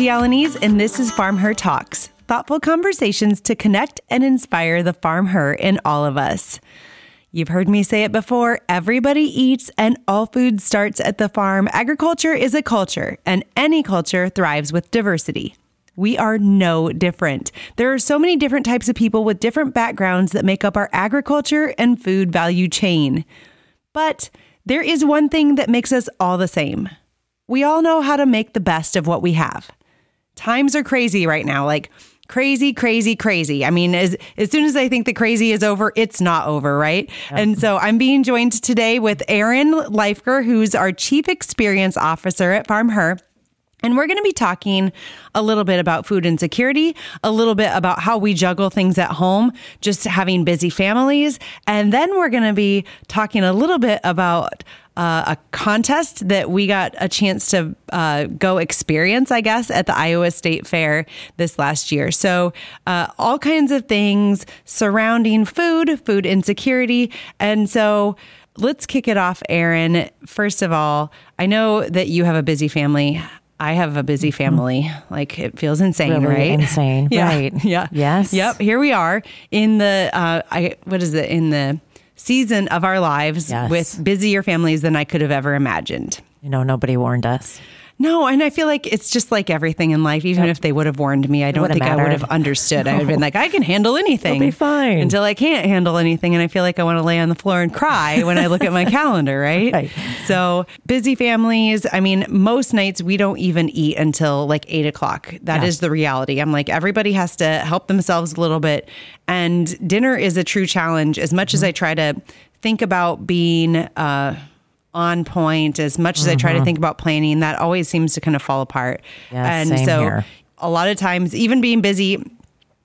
Alaniz, and this is Farm Her Talks thoughtful conversations to connect and inspire the farm her in all of us. You've heard me say it before everybody eats, and all food starts at the farm. Agriculture is a culture, and any culture thrives with diversity. We are no different. There are so many different types of people with different backgrounds that make up our agriculture and food value chain. But there is one thing that makes us all the same. We all know how to make the best of what we have. Times are crazy right now. Like, crazy, crazy, crazy. I mean, as as soon as I think the crazy is over, it's not over, right? Yep. And so I'm being joined today with Erin Leifker, who's our Chief Experience Officer at Farm Her. And we're going to be talking a little bit about food insecurity, a little bit about how we juggle things at home, just having busy families. And then we're going to be talking a little bit about uh, a contest that we got a chance to uh, go experience, I guess, at the Iowa State Fair this last year. So, uh, all kinds of things surrounding food, food insecurity. And so, let's kick it off, Erin. First of all, I know that you have a busy family. I have a busy mm-hmm. family. Like it feels insane, really right? Insane, yeah. right? Yeah. Yes. Yep. Here we are in the. Uh, I what is it in the season of our lives yes. with busier families than I could have ever imagined. You know, nobody warned us. No, and I feel like it's just like everything in life. Even yep. if they would have warned me, I don't think mattered. I would have understood. I would have been like, I can handle anything. It'll be fine. Until I can't handle anything. And I feel like I want to lay on the floor and cry when I look at my calendar, right? right? So busy families. I mean, most nights we don't even eat until like eight o'clock. That yeah. is the reality. I'm like, everybody has to help themselves a little bit. And dinner is a true challenge. As much mm-hmm. as I try to think about being, uh, on point as much as mm-hmm. I try to mm-hmm. think about planning, that always seems to kind of fall apart. Yeah, and so here. a lot of times, even being busy,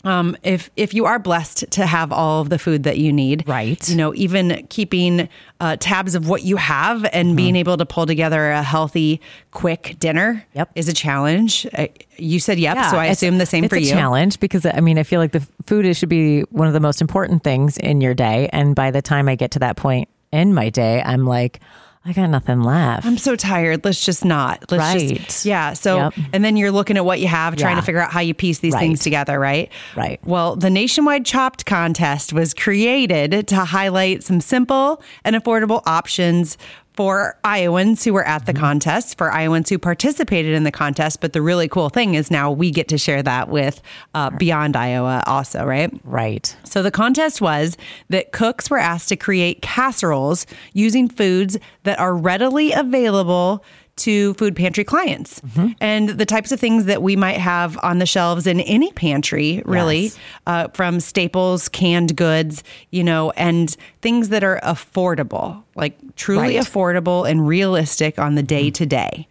um, if if you are blessed to have all of the food that you need, right? You know, even keeping uh, tabs of what you have and mm-hmm. being able to pull together a healthy, quick dinner, yep. is a challenge. Uh, you said yep, yeah, so I assume the same for you. Challenge because I mean I feel like the food should be one of the most important things in your day, and by the time I get to that point in my day, I'm like I got nothing left. I'm so tired. Let's just not. Let's right. Just, yeah. So, yep. and then you're looking at what you have, trying yeah. to figure out how you piece these right. things together, right? Right. Well, the Nationwide Chopped contest was created to highlight some simple and affordable options for Iowans who were at the mm-hmm. contest, for Iowans who participated in the contest. But the really cool thing is now we get to share that with uh, Beyond Iowa also, right? Right. So the contest was that cooks were asked to create casseroles using foods that are readily available to food pantry clients mm-hmm. and the types of things that we might have on the shelves in any pantry, really, yes. uh, from staples, canned goods, you know, and things that are affordable, like truly right. affordable and realistic on the day to day.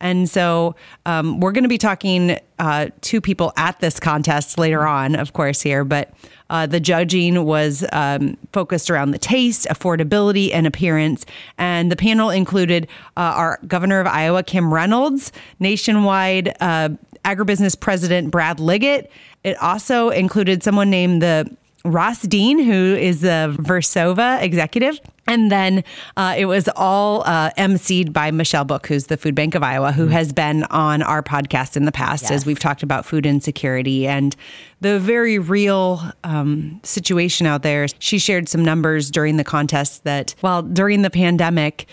And so um, we're going to be talking uh, to people at this contest later on, of course, here, but uh, the judging was um, focused around the taste, affordability, and appearance. And the panel included uh, our governor of Iowa, Kim Reynolds, nationwide uh, agribusiness president, Brad Liggett. It also included someone named the Ross Dean, who is the Versova executive. And then uh, it was all uh, emceed by Michelle Book, who's the Food Bank of Iowa, who mm-hmm. has been on our podcast in the past yes. as we've talked about food insecurity and the very real um, situation out there. She shared some numbers during the contest that while during the pandemic,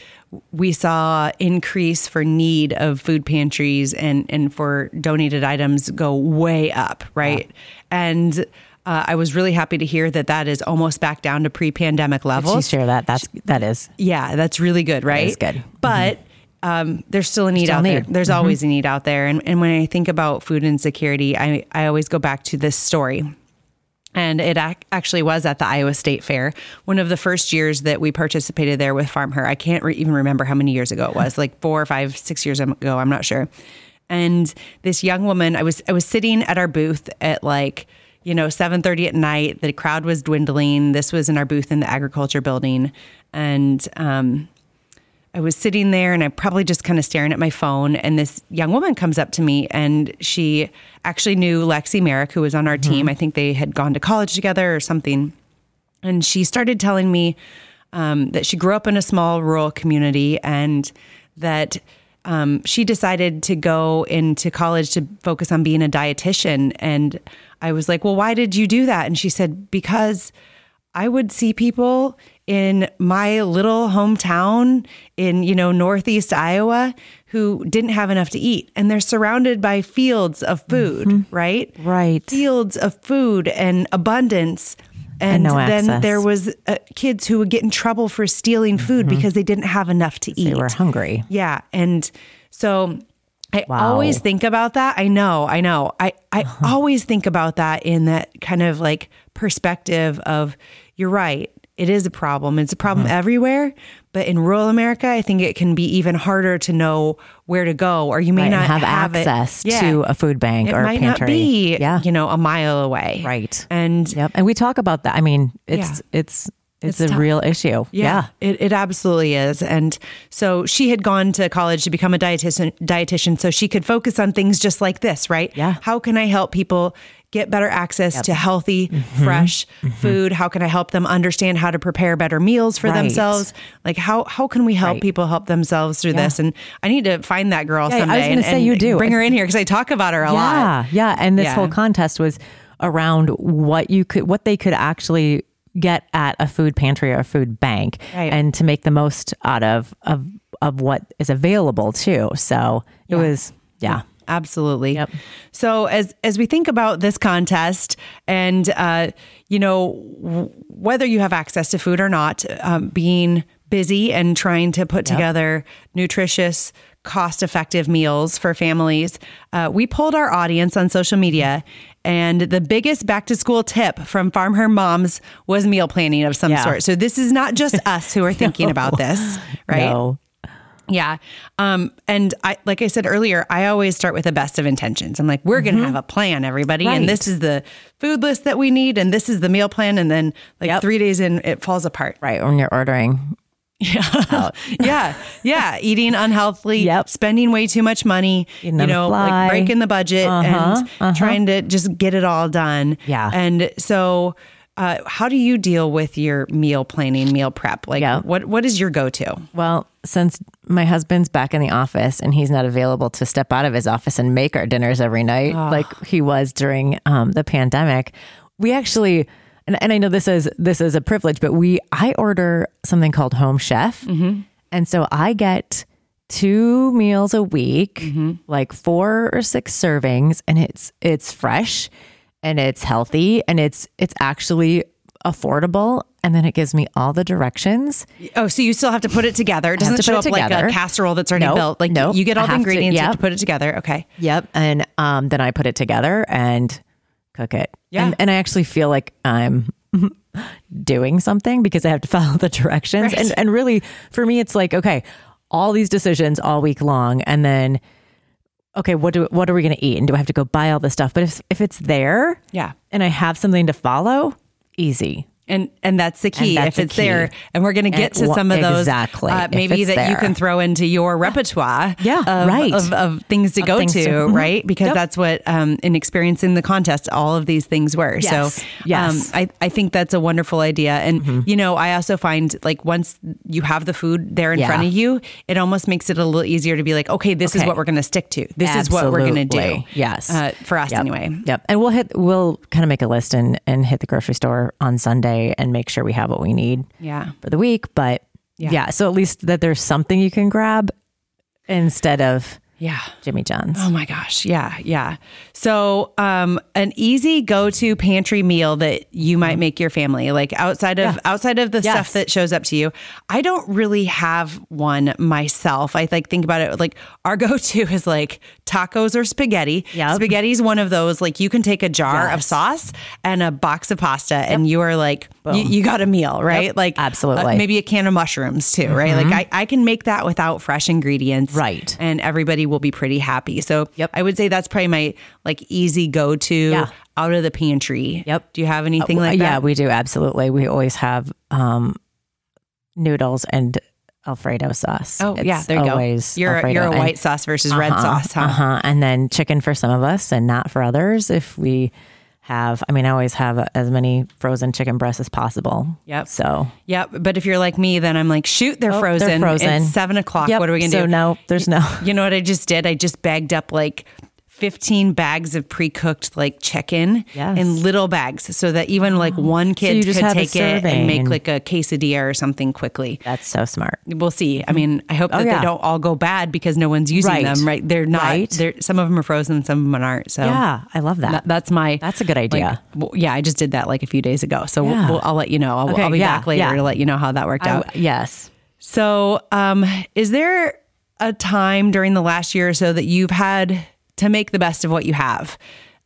we saw increase for need of food pantries and, and for donated items go way up, right? Yeah. And uh, I was really happy to hear that that is almost back down to pre-pandemic levels. Did she share that? That's that is. Yeah, that's really good, right? That's good. But mm-hmm. um, there's still a need still out need. there. There's mm-hmm. always a need out there. And, and when I think about food insecurity, I, I always go back to this story. And it ac- actually was at the Iowa State Fair, one of the first years that we participated there with Farm Her. I can't re- even remember how many years ago it was, like four or five, six years ago. I'm not sure. And this young woman, I was I was sitting at our booth at like you know, 7:30 at night. The crowd was dwindling. This was in our booth in the agriculture building, and um, I was sitting there, and I'm probably just kind of staring at my phone. And this young woman comes up to me, and she actually knew Lexi Merrick, who was on our mm-hmm. team. I think they had gone to college together or something. And she started telling me um, that she grew up in a small rural community, and that um, she decided to go into college to focus on being a dietitian. And I was like, well, why did you do that? And she said, because I would see people in my little hometown in, you know, Northeast Iowa who didn't have enough to eat. And they're surrounded by fields of food, right? Right. Fields of food and abundance. And, no then access. there was uh, kids who would get in trouble for stealing food because they didn't have enough to eat. They were hungry. Yeah. And so I Wow. always think about that. I know, I know. I, I uh-huh. always think about that in that kind of like perspective of you're right. It is a problem. It's a problem uh-huh. everywhere. But in rural America, I think it can be even harder to know where to go, or you may Right, not have, have, access Yeah. to a food bank It or might pantry. not be, yeah. you know, a mile away. Right. And Yep. And we talk about that. I mean, it's it's it's, a tough. real issue. Yeah, It, it absolutely is. And so she had gone to college to become a dietitian, dietitian so she could focus on things just like this, right? Yeah. How can I help people get better access to healthy, Mm-hmm. fresh food? How can I help them understand how to prepare better meals for Right. themselves? Like how how can we help Right. people help themselves through this? And I need to find that girl Yeah, I was gonna say and you do. Bring her in here because I talk about her a lot. Yeah, yeah. And this Yeah. whole contest was around what you could, what they could actually get at a food pantry or a food bank, Right. and to make the most out of of of what is available too. So it was, yeah. Absolutely. Yep. So as as we think about this contest, and uh, you know w- whether you have access to food or not, um, being busy and trying to put together nutritious, cost effective meals for families, uh, we polled our audience on social media. And the biggest back to school tip from Farm Her Moms was meal planning of some Yeah. sort. So this is not just us who are thinking about this, right? No. Yeah. Um, and I, like I said earlier, I always start with the best of intentions. I'm like, we're going to have a plan, everybody. And Mm-hmm. This is the food list that we need. And this is the meal plan. And then like Yep. three days in, it falls apart. Right when you're ordering. Yeah. Yeah. Yeah. Eating unhealthily, Yep. spending way too much money, Eating you know, like breaking the budget Uh-huh, and trying to just get it all done. Yeah. And so, uh, how do you deal with your meal planning, meal prep? Like, Yeah. what what is your go to? Well, since my husband's back in the office and he's not available to step out of his office and make our dinners every night like he was during um, the pandemic, we actually and, and I know this is this is a privilege, but we I order something called Home Chef, and so I get two meals a week, like four or six servings, and it's it's fresh and it's healthy and it's it's actually affordable and then it gives me all the directions Oh, so you still have to put it together. It doesn't to show up it like a casserole that's already Nope, built. Like nope. you get all I the have to- ingredients, you have to put it together. Okay. Yep. And um, then I put it together and cook it. Yeah. And, and I actually feel like I'm doing something because I have to follow the directions. Right. And and really for me it's like, okay, all these decisions all week long and then okay, what do what are we gonna eat? And do I have to go buy all this stuff? But if if it's there Yeah. and I have something to follow, easy. And and that's the key. If that's the it's there, and we're going to get to some of those exactly, uh, maybe that you can throw into your repertoire. Yeah, of, right. Of, of things to go things to, to- right? Because Yep. that's what um, in experiencing the contest, all of these things were. Yes, So, yes. um, I I think that's a wonderful idea. And you know, I also find like once you have the food there in Yeah. front of you, it almost makes it a little easier to be like, okay, this is what we're going to stick to. This is what we're going to do. Yes. uh, for us Yep. anyway. Yep. And we'll hit we'll kind of make a list and and hit the grocery store on Sunday and make sure we have what we need Yeah. for the week. But Yeah. yeah, so at least that there's something you can grab instead of Yeah. Jimmy John's. Oh my gosh. Yeah. Yeah. So, um, an easy go to pantry meal that you might make your family, like outside of, outside of the Yes. stuff that shows up to you. I don't really have one myself. I like think about it like our go to is like tacos or spaghetti. Yeah. Spaghetti is one of those, like you can take a jar of sauce and a box of pasta and you are like, you, you got a meal, right? Yep. Like Absolutely. Mm-hmm. uh, maybe a can of mushrooms too, right? Like I, I can make that without fresh ingredients. Right. And everybody will be pretty happy. So Yep. I would say that's probably my like easy go to Yeah. out of the pantry. Yep. Do you have anything Uh, like yeah, that? we do absolutely. We always have um noodles and Alfredo sauce. Oh yeah, there you always go. You're Alfredo you're a and- white sauce versus red Uh-huh, sauce, huh? Uh-huh. And then chicken for some of us and not for others if we have. I mean, I always have as many frozen chicken breasts as possible. Yep. So Yep. But if you're like me, then I'm like, shoot, they're Oh, frozen. they're frozen. It's seven o'clock. Yep. What are we gonna So do? So, no, there's no- You know what I just did? I just bagged up like 15 bags of pre-cooked like chicken Yes. in little bags so that even like one kid just could take it and make like a quesadilla or something quickly. that's so smart. We'll see. I mean, I hope that Oh, yeah. they don't all go bad because no one's using Right. them, right? They're not. Right. They're some of them are frozen, some of them aren't. So Yeah, I love that. that- that's my. That's a good idea. like, well, yeah, I just did that like a few days ago. So Yeah. we'll, I'll let you know. I'll, Okay, I'll be yeah, back later to let you know how that worked I- out. yes. So, um, is there a time during the last year or so that you've had to make the best of what you have?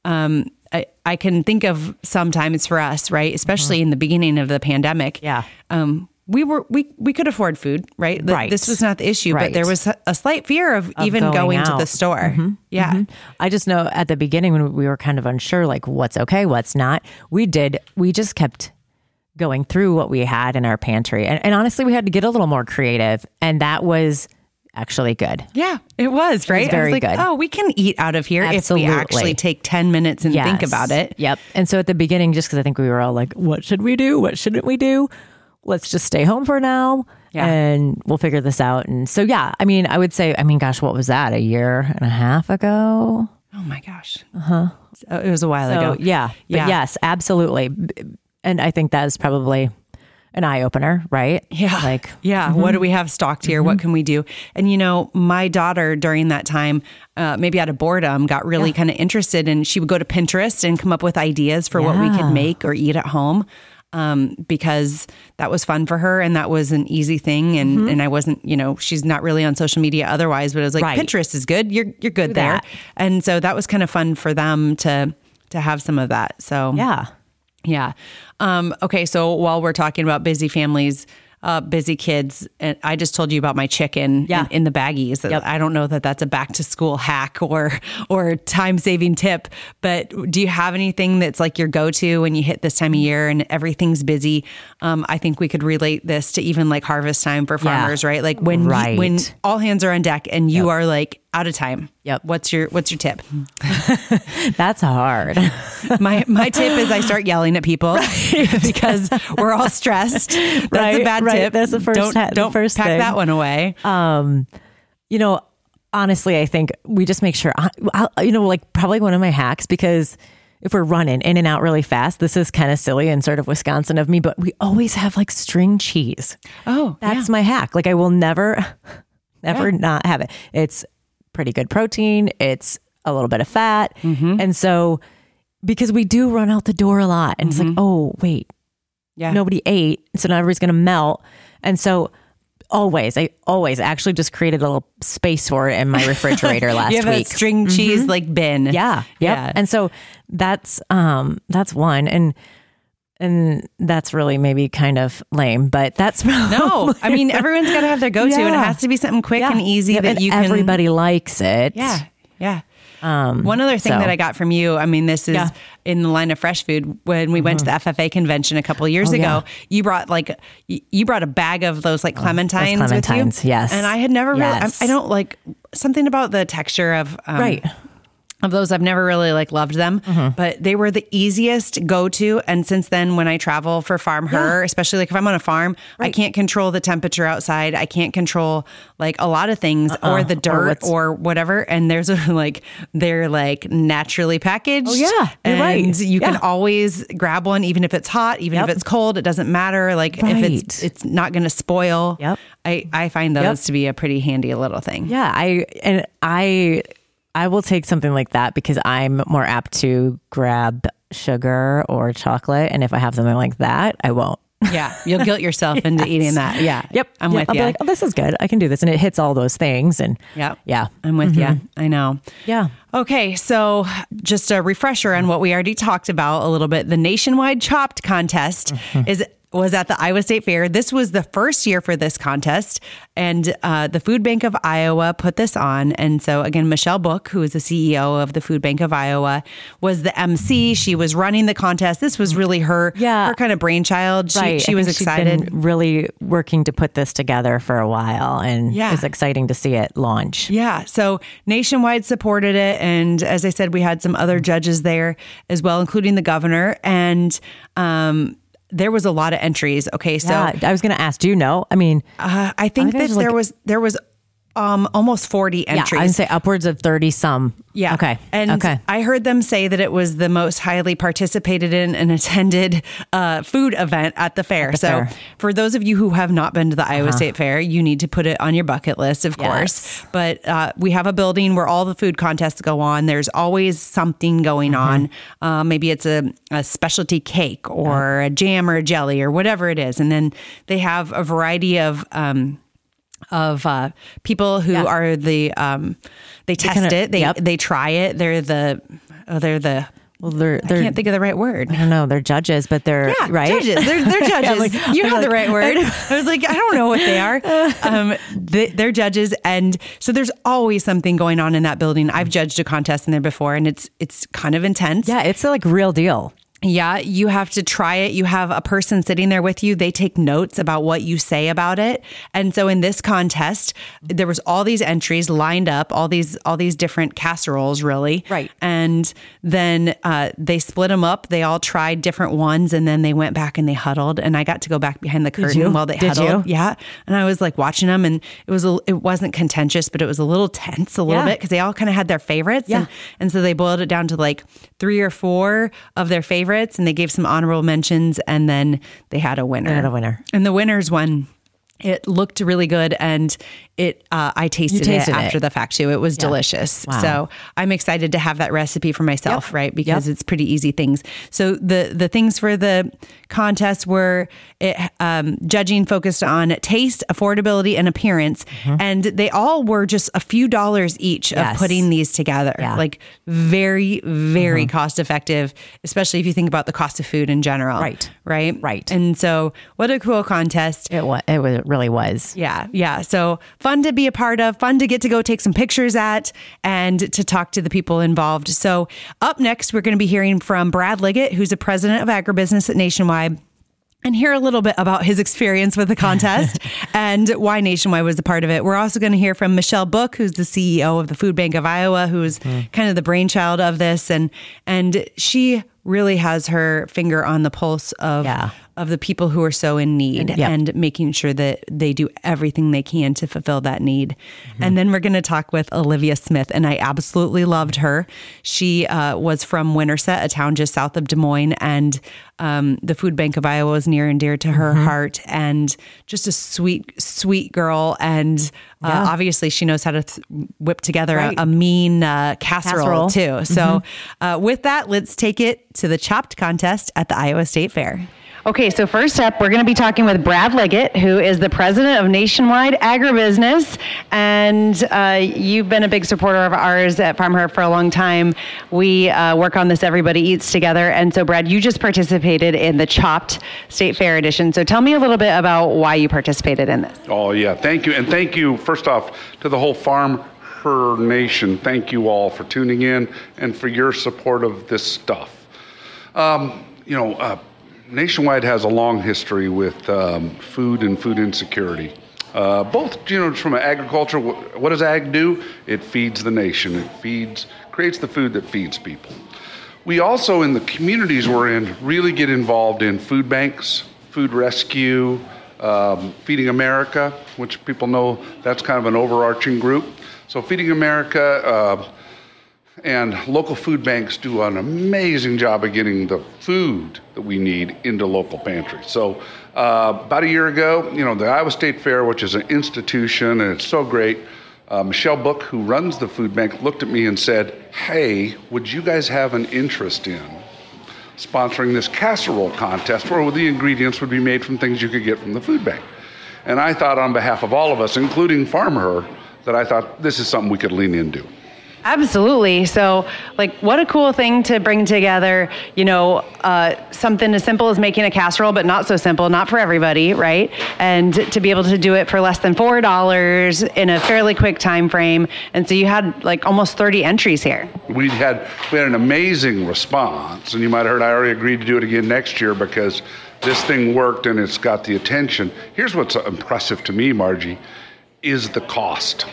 Um, I, I can think of sometimes for us, right? Especially in the beginning of the pandemic. Yeah. Um, we were we we could afford food, right? Right. This was not the issue, but there was a, slight fear of, even going going, to the store. Yeah. I just know at the beginning when we were kind of unsure, like what's okay, what's not, we did, we just kept going through what we had in our pantry. And, and honestly, we had to get a little more creative. And that was actually good. Yeah, it was right. I very was like, good. oh, we can eat out of here if we actually take ten minutes and think about it. Yep. And so at the beginning, just because I think we were all like, what should we do? What shouldn't we do? Let's just stay home for now Yeah. and we'll figure this out. And so, yeah, I mean, I would say, I mean, gosh, what was that? A year and a half ago? Oh my gosh. Uh huh. It was a while So, ago. yeah. But Yeah. yes, absolutely. And I think that is probably an eye opener, right? Yeah. Like, yeah. What do we have stocked here? What can we do? And, you know, my daughter during that time, uh, maybe out of boredom, got really kind of interested and she would go to Pinterest and come up with ideas for what we could make or eat at home. Um, because that was fun for her and that was an easy thing. And, and I wasn't, you know, she's not really on social media otherwise, but I was like, Right. Pinterest is good. You're, you're good there. And so that was kind of fun for them to, to have some of that. So yeah. Yeah. Um, okay. So while we're talking about busy families, uh, busy kids, and I just told you about my chicken Yeah. in, in the baggies. Yep. I don't know that that's a back to school hack or or time saving tip, but do you have anything that's like your go to when you hit this time of year and everything's busy? Um, I think we could relate this to even like harvest time for Yeah. farmers, right? Like when you- when all hands are on deck and you are like out of time. Yep. What's your What's your tip? That's hard. My my tip is I start yelling at people because we're all stressed. That's a bad right. tip. That's the first Don't, ha- don't first pack thing. that one away. Um, you know, honestly, I think we just make sure, I, you know, like probably one of my hacks because if we're running in and out really fast, this is kind of silly and sort of Wisconsin of me, but we always have like string cheese. oh, That's my hack. Like I will never, never not have it. It's pretty good protein. It's a little bit of fat. Mm-hmm. And so, because we do run out the door a lot and it's like, oh, wait, yeah. nobody ate. So now everybody's going to melt. And so always, I always actually just created a little space for it in my refrigerator last you have week. a string cheese like bin. yeah. Yep. Yeah. And so that's, um, that's one. And, and that's really maybe kind of lame, but that's No, I mean everyone's got to have their go-to, and it has to be something quick and easy Yeah, that and you can. everybody likes it. Yeah, yeah. One other thing so- that I got from you, I mean, this is Yeah. Mm-hmm. in the line of fresh food. When we went to the FFA convention a couple of years Oh, ago, yeah. you brought like you brought a bag of those like clementines, with clementines, you. yes. and I had never Yes. really. I, I don't like something about the texture of um, Right. Of those I've never really like loved them, Mm-hmm. but they were the easiest go to. And since then, when I travel for farm her, especially like if I'm on a farm, I can't control the temperature outside. I can't control like a lot of things or the dirt or, what's- whatever. And there's a, like they're like naturally packaged. Oh, yeah. And right. You can always grab one, even if it's hot, even Yep. if it's cold. It doesn't matter. Like if it's it's not going to spoil. Yep. I I find those Yep. to be a pretty handy little thing. Yeah, I and I I will take something like that because I'm more apt to grab sugar or chocolate, and if I have something like that, I won't. Yeah, you'll guilt yourself into eating that. Yeah. Yep, I'm Yeah, with I'll you. be like, oh, this is good. I can do this, and it hits all those things. And Yeah. yeah, I'm with you. I know. yeah, Okay, so just a refresher on what we already talked about a little bit. The nationwide chopped contest Mm-hmm. is was at the Iowa State Fair. This was the first year for this contest, and uh, the Food Bank of Iowa put this on. And so, again, Michelle Book, who is the CEO of the Food Bank of Iowa, was the MC. She was running the contest. This was really her, Yeah. her kind of brainchild. She, Right. she was excited. been really working to put this together for a while, and Yeah. it's exciting to see it launch. Yeah. So Nationwide supported it. And as I said, we had some other judges there as well, including the governor. And um, there was a lot of entries. Okay. So yeah, I was going to ask. Do you know? I mean, uh, I think I that there like- was, there was um, almost 40 yeah, entries. I'd say upwards of thirty some. Yeah. Okay. And okay. I heard them say that it was the most highly participated in and attended uh, food event at the fair. the so, fair. Uh-huh. for those of you who have not been to the Iowa State Fair, you need to put it on your bucket list, of Yes. course. But uh, we have a building where all the food contests go on. There's always something going Mm-hmm. on. Uh, maybe it's a, a specialty cake or a jam or a jelly or whatever it is. And then they have a variety of. Um, of uh, people who Yeah. are the um, they test kinda- it, they yep. they try it. They're the oh, they're the Well, they're they're can't think of the right word. I don't know. They're judges, but they're Yeah, right. judges. They're, they're judges. I'm like- you have the right word. I was like, I don't know what they are. Um, they, they're judges, and so there's always something going on in that building. I've judged a contest in there before, and it's it's kind of intense. Yeah, it's like real deal. Yeah, you have to try it. You have a person sitting there with you. They take notes about what you say about it. And so in this contest, there was all these entries lined up, all these all these different casseroles, really. Right. And then uh, they split them up. They all tried different ones, and then they went back and they huddled. And I got to go back behind the curtain while they Did huddled. you? Yeah. And I was like watching them, and it was a, it wasn't contentious, but it was a little tense, a little Yeah. bit because they all kind of had their favorites. Yeah. And, and so they boiled it down to like three or four of their favorites, and they gave some honorable mentions, and then they had a winner. They had a winner. And the winners won. It looked really good, and it uh, I tasted, tasted it it. after the fact too. It was delicious. Wow. So I'm excited to have that recipe for myself, Yep. right? Because Yep. it's pretty easy things. So the the things for the contest were it, um, judging focused on taste, affordability, and appearance, and they all were just a few dollars each Mm-hmm. Yes. of putting these together. Yeah. Like very very cost effective, especially if you think about the cost of food in general. Right. Right. Right. And so, what a cool contest. It was. It was. It really was. Yeah, yeah. So fun to be a part of, fun to get to go take some pictures at, and to talk to the people involved. So, up next, we're going to be hearing from Brad Liggett, who's the president of agribusiness at Nationwide. And hear a little bit about his experience with the contest and why Nationwide was a part of it. We're also going to hear from Michelle Book, who's the CEO of the Food Bank of Iowa, who's hmm. kind of the brainchild of this, and and she really has her finger on the pulse of Yeah. Of the people who are so in need And- making sure that they do everything they can to fulfill that need. And then we're going to talk with Olivia Smith, and I absolutely loved her. She uh, was from Winterset, a town just south of Des Moines, and um, the Food Bank of Iowa is near and dear to her heart, and just a sweet, sweet girl. And uh, Yeah. obviously, she knows how to th- whip together Right. a, a mean uh, casserole, Casserole. too. So, uh, with that, let's take it to the chopped contest at the Iowa State Fair. Okay, so first up, we're going to be talking with Brad Liggett, who is the president of Nationwide Agribusiness. And uh, you've been a big supporter of ours at Farm Her for a long time. We uh, work on this Everybody Eats Together. And so, Brad, you just participated in the Chopped State Fair edition. So tell me a little bit about why you participated in this. Oh, yeah. Thank you. And thank you, first off, to the whole Farm Her Nation. Thank you all for tuning in and for your support of this stuff. Um, you know, uh, Nationwide has a long history with um, food and food insecurity. Uh, both, you know, from agriculture, wh- what does ag do? It feeds the nation. It feeds, creates the food that feeds people. We also, in the communities we're in, really get involved in food banks, food rescue, um, Feeding America, which people know that's kind of an overarching group. So, Feeding America uh, and local food banks do an amazing job of getting the food that we need into local pantries. So, uh, about a year ago, you know, the Iowa State Fair, which is an institution and it's so great, uh, Michelle Book, who runs the food bank, looked at me and said, Hey, would you guys have an interest in sponsoring this casserole contest where the ingredients would be made from things you could get from the food bank? And I thought, on behalf of all of us, including Farm Her, that I thought this is something we could lean into. Absolutely. So, like, what a cool thing to bring together, you know, uh, something as simple as making a casserole, but not so simple, not for everybody, right? And to be able to do it for less than $4 in a fairly quick time frame. And so you had like almost 30 entries here. We had, we had an amazing response. And you might have heard I already agreed to do it again next year because this thing worked and it's got the attention. Here's what's impressive to me, Marji, is the cost.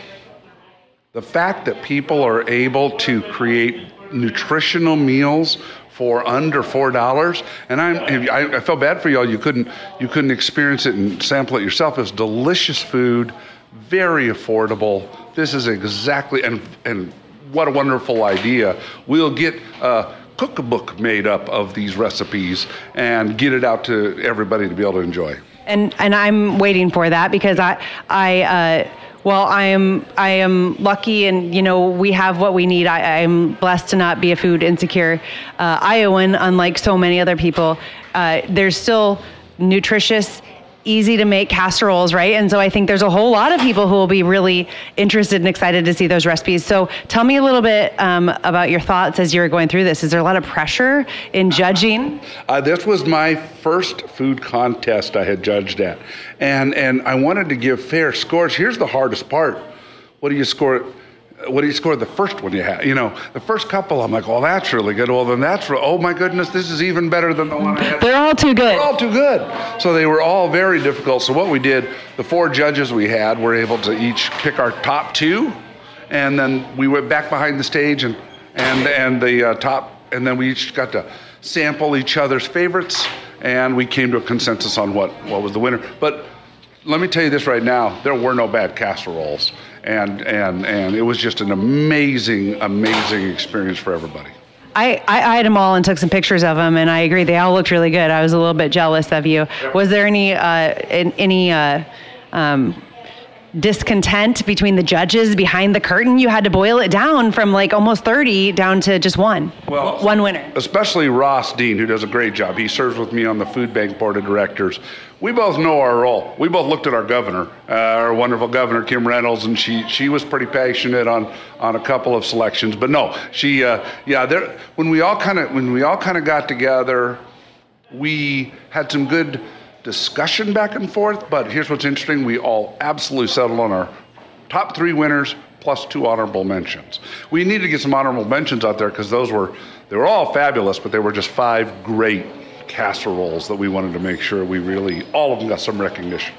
The fact that people are able to create nutritional meals for under four dollars, and I'm, I, I felt bad for y'all. You couldn't you couldn't experience it and sample it yourself. It's delicious food, very affordable. This is exactly and and what a wonderful idea. We'll get a cookbook made up of these recipes and get it out to everybody to be able to enjoy. And and I'm waiting for that because I I. Uh, well, I am I am lucky, and you know we have what we need. I, am blessed to not be a food insecure uh, Iowan, unlike so many other people. Uh, there's still nutritious easy to make casseroles, right? And so I think there's a whole lot of people who will be really interested and excited to see those recipes. So tell me a little bit um, about your thoughts as you were going through this. Is there a lot of pressure in judging? Uh, this was my first food contest I had judged at, and and I wanted to give fair scores. Here's the hardest part: what do you score? What do you score the first one you had? You know, the first couple, I'm like, well, that's really good. Well, then that's, re- oh my goodness, this is even better than the one I had. They're all too good. They're all too good. So they were all very difficult. So what we did, the four judges we had were able to each pick our top two, and then we went back behind the stage and and and the uh, top, and then we each got to sample each other's favorites, and we came to a consensus on what what was the winner. But let me tell you this right now: there were no bad casseroles and and and it was just an amazing, amazing experience for everybody. I, I eyed them all and took some pictures of them, and I agree they all looked really good. I was a little bit jealous of you. Was there any uh, any uh, um, discontent between the judges behind the curtain? You had to boil it down from like almost thirty down to just one. Well, one winner. Especially Ross Dean, who does a great job. He serves with me on the food bank board of directors we both know our role. We both looked at our governor, uh, our wonderful governor Kim Reynolds, and she she was pretty passionate on on a couple of selections. But no, she uh, yeah. There when we all kind of when we all kind of got together, we had some good discussion back and forth. But here's what's interesting: we all absolutely settled on our top three winners plus two honorable mentions. We needed to get some honorable mentions out there because those were they were all fabulous, but they were just five great casseroles that we wanted to make sure we really, all of them got some recognition.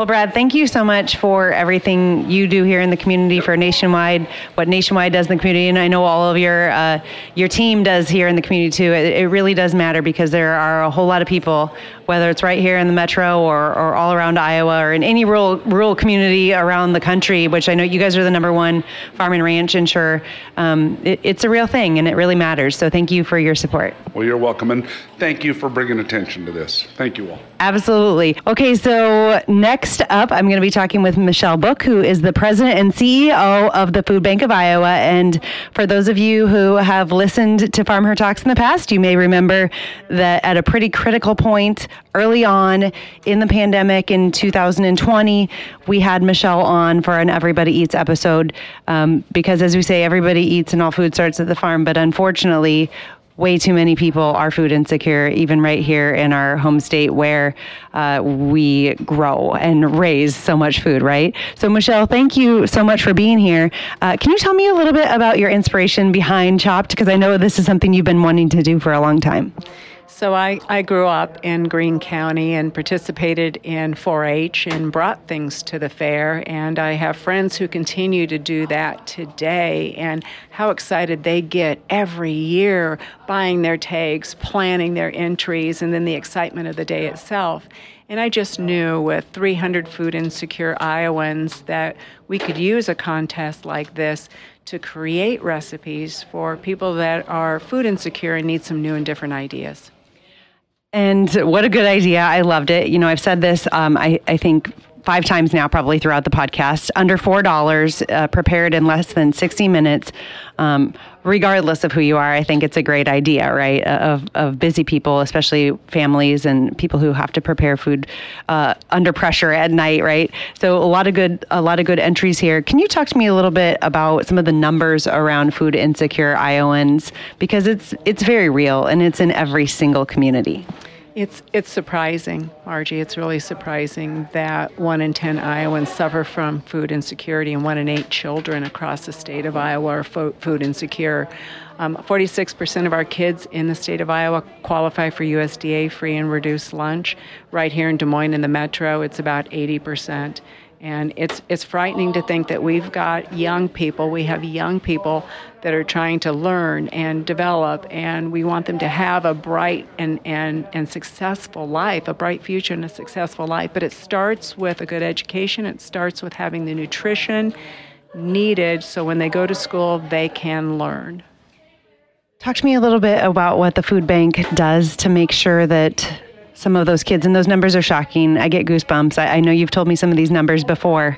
Well, Brad, thank you so much for everything you do here in the community for Nationwide, what Nationwide does in the community, and I know all of your uh, your team does here in the community too. It, it, really does matter because there are a whole lot of people, whether it's right here in the metro or, or all around Iowa or in any rural rural community around the country. Which I know you guys are the number one farm and ranch insurer. Um, it, it's a real thing, and it really matters. So thank you for your support. Well, you're welcome, and thank you for bringing attention to this. Thank you all. Absolutely. Okay, so next up, I'm going to be talking with Michelle Book, who is the president and CEO of the Food Bank of Iowa. And for those of you who have listened to Farm Her Talks in the past, you may remember that at a pretty critical point early on in the pandemic in 2020, we had Michelle on for an Everybody Eats episode um, because, as we say, everybody eats and all food starts at the farm. But unfortunately, way too many people are food insecure, even right here in our home state where uh, we grow and raise so much food, right? So, Michelle, thank you so much for being here. Uh, can you tell me a little bit about your inspiration behind Chopped? Because I know this is something you've been wanting to do for a long time. So I, I grew up in Greene County and participated in 4 H and brought things to the fair. And I have friends who continue to do that today. And how excited they get every year buying their tags, planning their entries, and then the excitement of the day itself. And I just knew with 300 food insecure Iowans that we could use a contest like this to create recipes for people that are food insecure and need some new and different ideas. And what a good idea. I loved it. You know, I've said this, um, I, I think five times now, probably throughout the podcast. Under four dollars, uh, prepared in less than sixty minutes. Um, regardless of who you are, I think it's a great idea, right? Of of busy people, especially families and people who have to prepare food uh, under pressure at night, right? So a lot of good a lot of good entries here. Can you talk to me a little bit about some of the numbers around food insecure Iowans because it's it's very real and it's in every single community. It's it's surprising, Marji. It's really surprising that one in ten Iowans suffer from food insecurity, and one in eight children across the state of Iowa are fo- food insecure. Um, 46% of our kids in the state of Iowa qualify for USDA free and reduced lunch. Right here in Des Moines, in the metro, it's about 80%. And it's it's frightening to think that we've got young people, we have young people that are trying to learn and develop and we want them to have a bright and, and, and successful life, a bright future and a successful life. But it starts with a good education, it starts with having the nutrition needed so when they go to school they can learn. Talk to me a little bit about what the food bank does to make sure that some of those kids, and those numbers are shocking. I get goosebumps. I, I know you've told me some of these numbers before,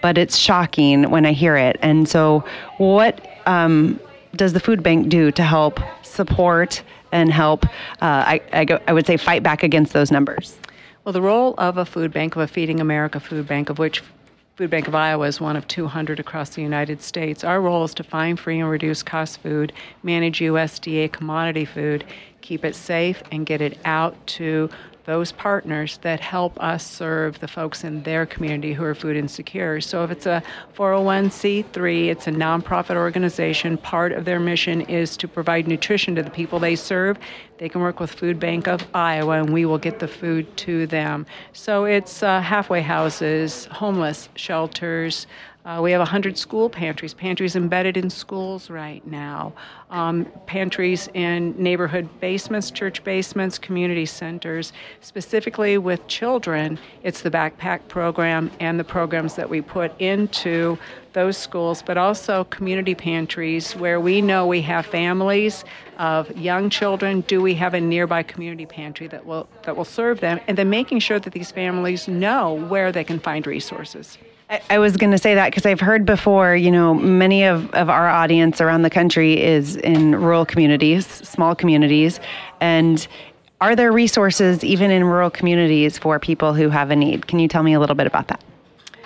but it's shocking when I hear it. And so, what um, does the food bank do to help support and help, uh, I, I, go, I would say, fight back against those numbers? Well, the role of a food bank, of a Feeding America food bank, of which Food Bank of Iowa is one of 200 across the United States. Our role is to find free and reduce cost food, manage USDA commodity food, keep it safe, and get it out to those partners that help us serve the folks in their community who are food insecure. So if it's a 401c3, it's a nonprofit organization, part of their mission is to provide nutrition to the people they serve. They can work with Food Bank of Iowa and we will get the food to them. So it's uh, halfway houses, homeless shelters, uh, we have 100 school pantries, pantries embedded in schools right now, um, pantries in neighborhood basements, church basements, community centers. Specifically with children, it's the backpack program and the programs that we put into those schools, but also community pantries where we know we have families of young children. Do we have a nearby community pantry that will that will serve them? And then making sure that these families know where they can find resources. I, was going to say that because I've heard before, you know, many of, of our audience around the country is in rural communities, small communities. And are there resources even in rural communities for people who have a need? Can you tell me a little bit about that?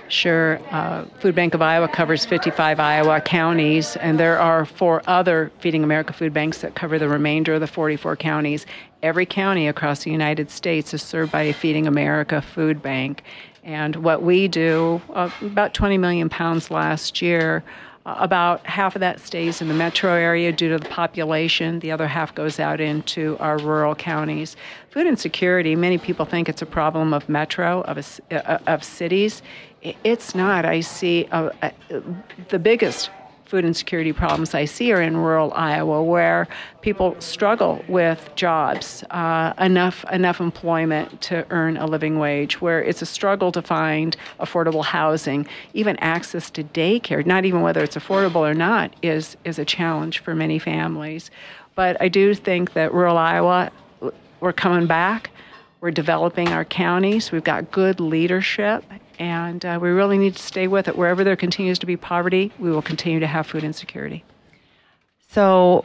Sure. Uh, Food Bank of Iowa covers 55 Iowa counties, and there are four other Feeding America food banks that cover the remainder of the 44 counties. Every county across the United States is served by a Feeding America food bank. And what we do, uh, about 20 million pounds last year, uh, about half of that stays in the metro area due to the population. The other half goes out into our rural counties. Food insecurity, many people think it's a problem of metro, of, a, uh, of cities. It's not. I see uh, uh, the biggest food insecurity problems I see are in rural Iowa, where people struggle with jobs, uh, enough enough employment to earn a living wage, where it's a struggle to find affordable housing, even access to daycare. Not even whether it's affordable or not is is a challenge for many families. But I do think that rural Iowa, we're coming back. We're developing our counties. We've got good leadership, and uh, we really need to stay with it. Wherever there continues to be poverty, we will continue to have food insecurity. So,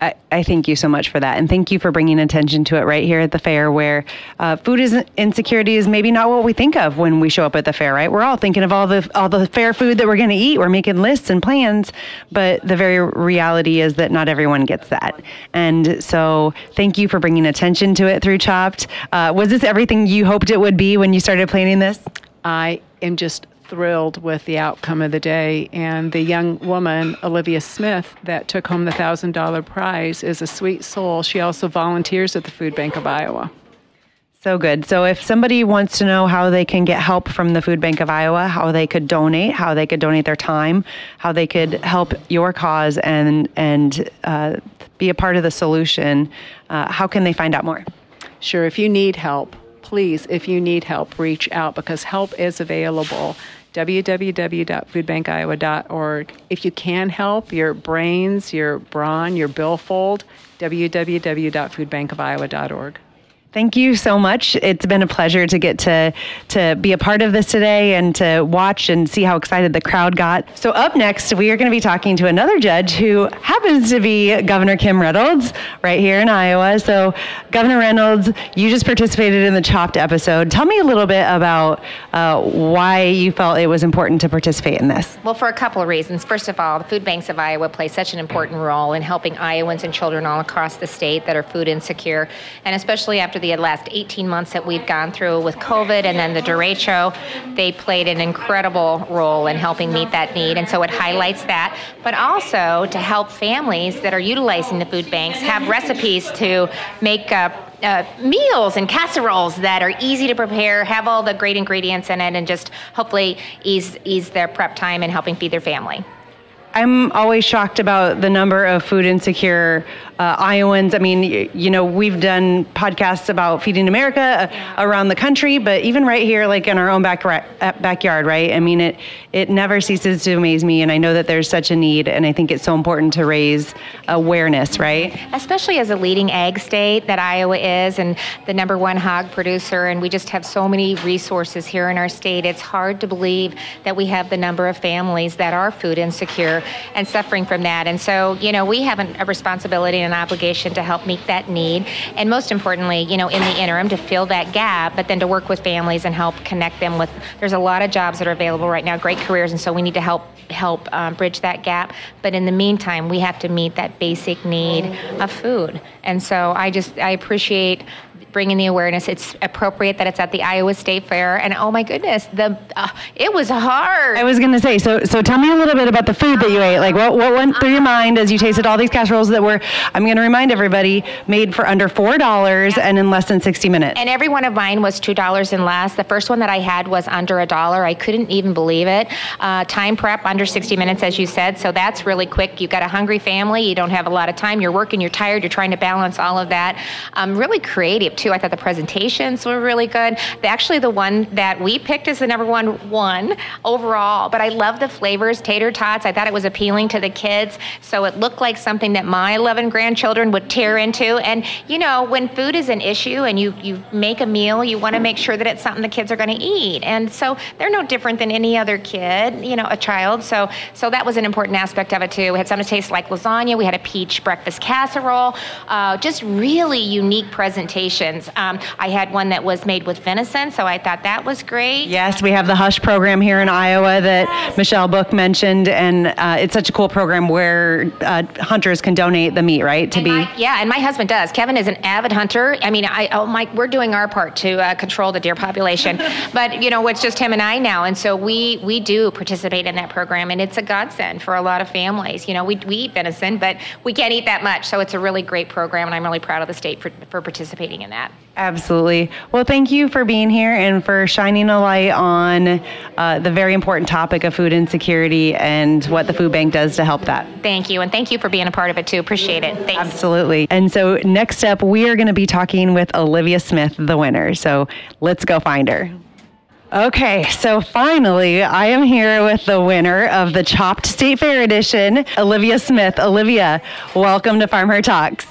I, I, thank you so much for that. And thank you for bringing attention to it right here at the fair, where uh, food is, insecurity is maybe not what we think of when we show up at the fair, right? We're all thinking of all the, all the fair food that we're going to eat. We're making lists and plans, but the very reality is that not everyone gets that. And so thank you for bringing attention to it through Chopped. Uh, was this everything you hoped it would be when you started planning this? I am just thrilled with the outcome of the day. And the young woman, Olivia Smith, that took home the $1,000 prize is a sweet soul. She also volunteers at the Food Bank of Iowa. So good. So if somebody wants to know how they can get help from the Food Bank of Iowa, how they could donate, how they could donate their time, how they could help your cause and and uh, be a part of the solution, uh, how can they find out more? Sure. If you need help, please, if you need help, reach out because help is available www.foodbankiowa.org. If you can help your brains, your brawn, your billfold, www.foodbankofiowa.org. Thank you so much. It's been a pleasure to get to to be a part of this today and to watch and see how excited the crowd got. So up next, we are going to be talking to another judge who happens to be Governor Kim Reynolds right here in Iowa. So Governor Reynolds, you just participated in the Chopped episode. Tell me a little bit about uh, why you felt it was important to participate in this. Well, for a couple of reasons. First of all, the food banks of Iowa play such an important role in helping Iowans and children all across the state that are food insecure, and especially after the last 18 months that we've gone through with COVID and then the derecho, they played an incredible role in helping meet that need. And so it highlights that, but also to help families that are utilizing the food banks have recipes to make uh, uh, meals and casseroles that are easy to prepare, have all the great ingredients in it, and just hopefully ease ease their prep time and helping feed their family. I'm always shocked about the number of food insecure uh, Iowans. I mean, you, you, know, we've done podcasts about feeding America uh, around the country, but even right here, like in our own back, uh, backyard, right? I mean, it it never ceases to amaze me, and I know that there's such a need, and I think it's so important to raise awareness, right? Especially as a leading ag state that Iowa is, and the number one hog producer, and we just have so many resources here in our state. It's hard to believe that we have the number of families that are food insecure and suffering from that. And so, you know, we have an, a responsibility and an obligation to help meet that need. And most importantly, you know, in the interim, to fill that gap, but then to work with families and help connect them with. There's a lot of jobs that are available right now, great careers, and so we need to help help um, bridge that gap. But in the meantime, we have to meet that basic need of food. And so I just I appreciate bringing the awareness. It's appropriate that it's at the Iowa State Fair, and oh my goodness, the uh, it was hard. I was going to say, so so tell me a little bit about the food that you ate. Like what what went through your mind as you tasted all these casseroles that were, I'm going to remind everybody, made for under four dollars and in less than 60 minutes. And every one of mine was two dollars and less. The first one that I had was under a dollar. I couldn't even believe it. Uh, time prep under 60 minutes, as you said, so that's really quick. You've got a hungry family. You don't have a lot of time. You're working. You're tired. You're trying to balance all of that. Um, really creative too. I thought the presentations were really good. Actually, the one that we picked is the number one one overall. But I love the flavors, tater tots. I thought it was appealing to the kids, so it looked like something that my 11 grandchildren would tear into. And you know, when food is an issue and you you make a meal, you want to make sure that it's something the kids are going to eat. And so they're no different than any other kid, you know, a child. So so that was an important aspect of it too. We had something that tastes like lasagna. We had a peach breakfast casserole. Uh, just really unique presentations. Um, um, I had one that was made with venison, so I thought that was great. Yes, we have the Hush program here in Iowa that yes. Michelle Book mentioned, and uh, it's such a cool program where uh, hunters can donate the meat, right? To and be my, yeah, and my husband does. Kevin is an avid hunter. I mean, I oh my, we're doing our part to uh, control the deer population, but you know, it's just him and I now, and so we we do participate in that program, and it's a godsend for a lot of families. You know, we we eat venison, but we can't eat that much, so it's a really great program, and I'm really proud of the state for for participating in that. Absolutely. Well, thank you for being here and for shining a light on uh, the very important topic of food insecurity and what the food bank does to help that. Thank you. And thank you for being a part of it too. Appreciate it. Thanks. Absolutely. And so, next up, we are going to be talking with Olivia Smith, the winner. So, let's go find her. Okay, so finally, I am here with the winner of the Chopped State Fair Edition, Olivia Smith. Olivia, welcome to Farm Her Talks.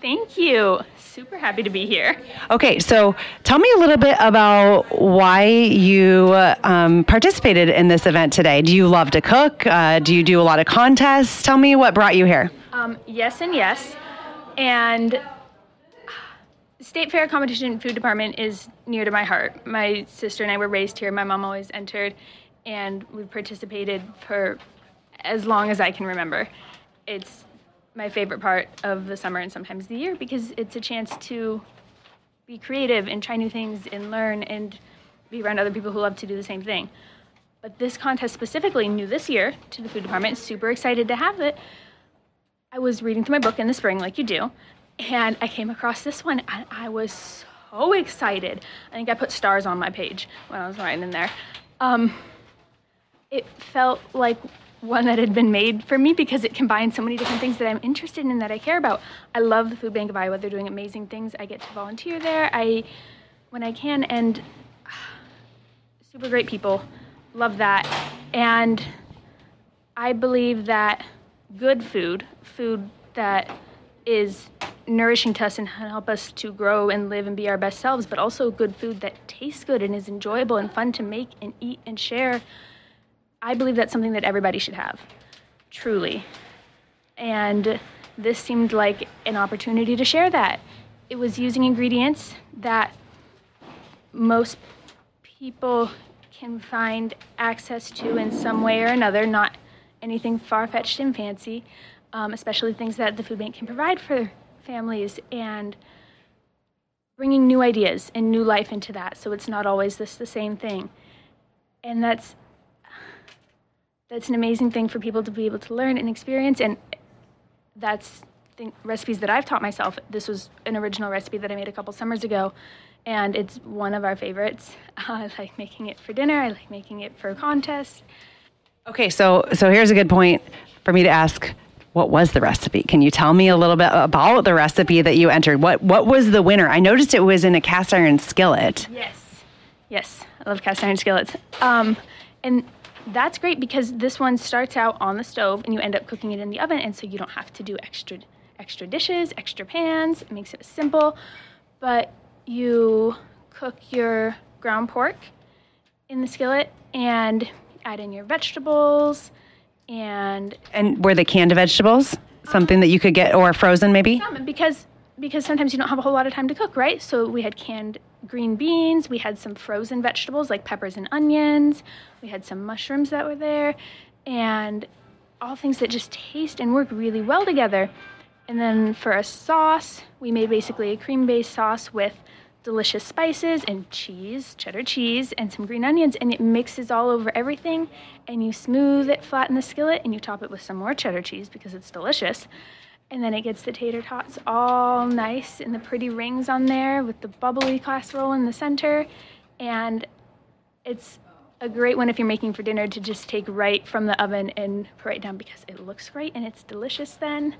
Thank you super happy to be here. Okay, so tell me a little bit about why you um, participated in this event today. Do you love to cook? Uh, do you do a lot of contests? Tell me what brought you here. Um, yes, and yes. And State Fair Competition Food Department is near to my heart. My sister and I were raised here. My mom always entered, and we've participated for as long as I can remember. It's my favorite part of the summer and sometimes the year because it's a chance to be creative and try new things and learn and be around other people who love to do the same thing. But this contest specifically, new this year to the food department, super excited to have it. I was reading through my book in the spring, like you do, and I came across this one and I was so excited. I think I put stars on my page when I was writing in there. Um, it felt like one that had been made for me because it combines so many different things that I'm interested in that I care about. I love the Food Bank of Iowa. They're doing amazing things. I get to volunteer there. I when I can and uh, super great people. Love that. And I believe that good food, food that is nourishing to us and help us to grow and live and be our best selves, but also good food that tastes good and is enjoyable and fun to make and eat and share. I believe that's something that everybody should have, truly. And this seemed like an opportunity to share that. It was using ingredients that most people can find access to in some way or another, not anything far fetched and fancy, um, especially things that the food bank can provide for families and bringing new ideas and new life into that so it's not always this the same thing and that's that's an amazing thing for people to be able to learn and experience and that's recipes that i've taught myself this was an original recipe that i made a couple summers ago and it's one of our favorites i like making it for dinner i like making it for contests Okay, so so here's a good point for me to ask. What was the recipe? Can you tell me a little bit about the recipe that you entered? What what was the winner? I noticed it was in a cast iron skillet. Yes. Yes. I love cast iron skillets. Um, and that's great because this one starts out on the stove and you end up cooking it in the oven and so you don't have to do extra extra dishes, extra pans. It makes it simple. But you cook your ground pork in the skillet and add in your vegetables and And were they canned vegetables? Something that you could get or frozen maybe? some because because sometimes you don't have a whole lot of time to cook, right? So we had canned green beans, we had some frozen vegetables like peppers and onions, we had some mushrooms that were there, and all things that just taste and work really well together. And then for a sauce, we made basically a cream-based sauce with delicious spices and cheese, cheddar cheese, and some green onions, and it mixes all over everything. And you smooth it flat in the skillet, and you top it with some more cheddar cheese because it's delicious. And then it gets the tater tots all nice in the pretty rings on there with the bubbly casserole in the center. And it's a great one if you're making for dinner to just take right from the oven and put right down because it looks great and it's delicious then.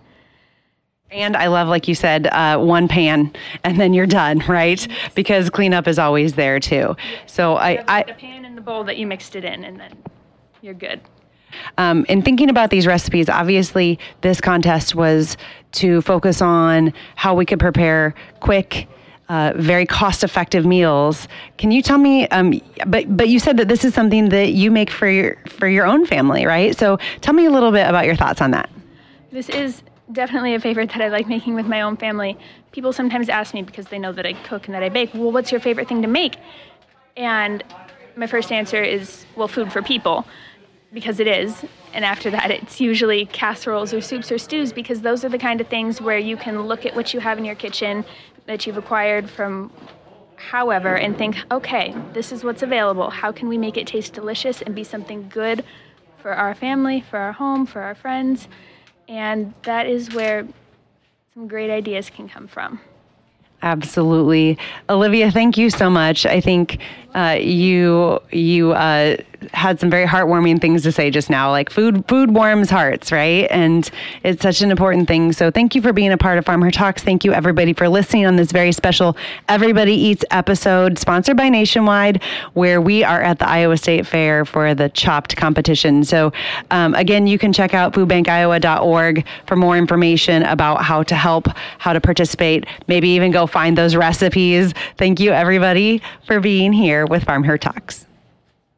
And I love, like you said, uh, one pan and then you're done, right? Because cleanup is always there too. So I, You have I the pan and the bowl that you mixed it in, and then you're good. Um, in thinking about these recipes, obviously this contest was to focus on how we could prepare quick, uh, very cost-effective meals. Can you tell me? Um, but but you said that this is something that you make for your for your own family, right? So tell me a little bit about your thoughts on that. This is definitely a favorite that I like making with my own family. People sometimes ask me because they know that I cook and that I bake, well, what's your favorite thing to make? And my first answer is, well, food for people, because it is. And after that, it's usually casseroles or soups or stews, because those are the kind of things where you can look at what you have in your kitchen that you've acquired from however and think, okay, this is what's available. How can we make it taste delicious and be something good for our family, for our home, for our friends? And that is where some great ideas can come from. Absolutely, Olivia. Thank you so much. I think uh, you you uh, had some very heartwarming things to say just now. Like food, food warms hearts, right? And it's such an important thing. So thank you for being a part of Farm Her Talks. Thank you everybody for listening on this very special Everybody Eats episode, sponsored by Nationwide, where we are at the Iowa State Fair for the Chopped competition. So um, again, you can check out foodbankiowa.org for more information about how to help, how to participate, maybe even go find those recipes. Thank you everybody for being here with Farm Her Talks.